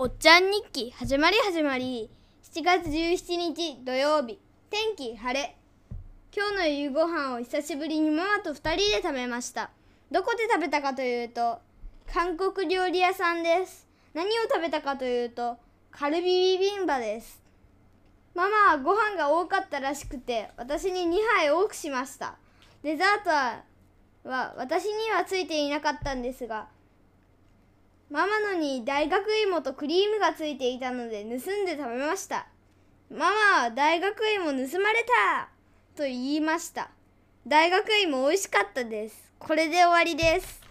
おっちゃん日記始まり始まり。7月17日土曜日。天気晴れ。今日の夕ご飯を久しぶりにママと2人で食べました。どこで食べたかというと韓国料理屋さんです。何を食べたかというとカルビビビンバです。ママはご飯が多かったらしくて私に2杯多くしました。デザートは私にはついていなかったんですがママのに大学芋とクリームがついていたので盗んで食べました。ママは大学芋盗まれた！と言いました。大学芋美味しかったです。これで終わりです。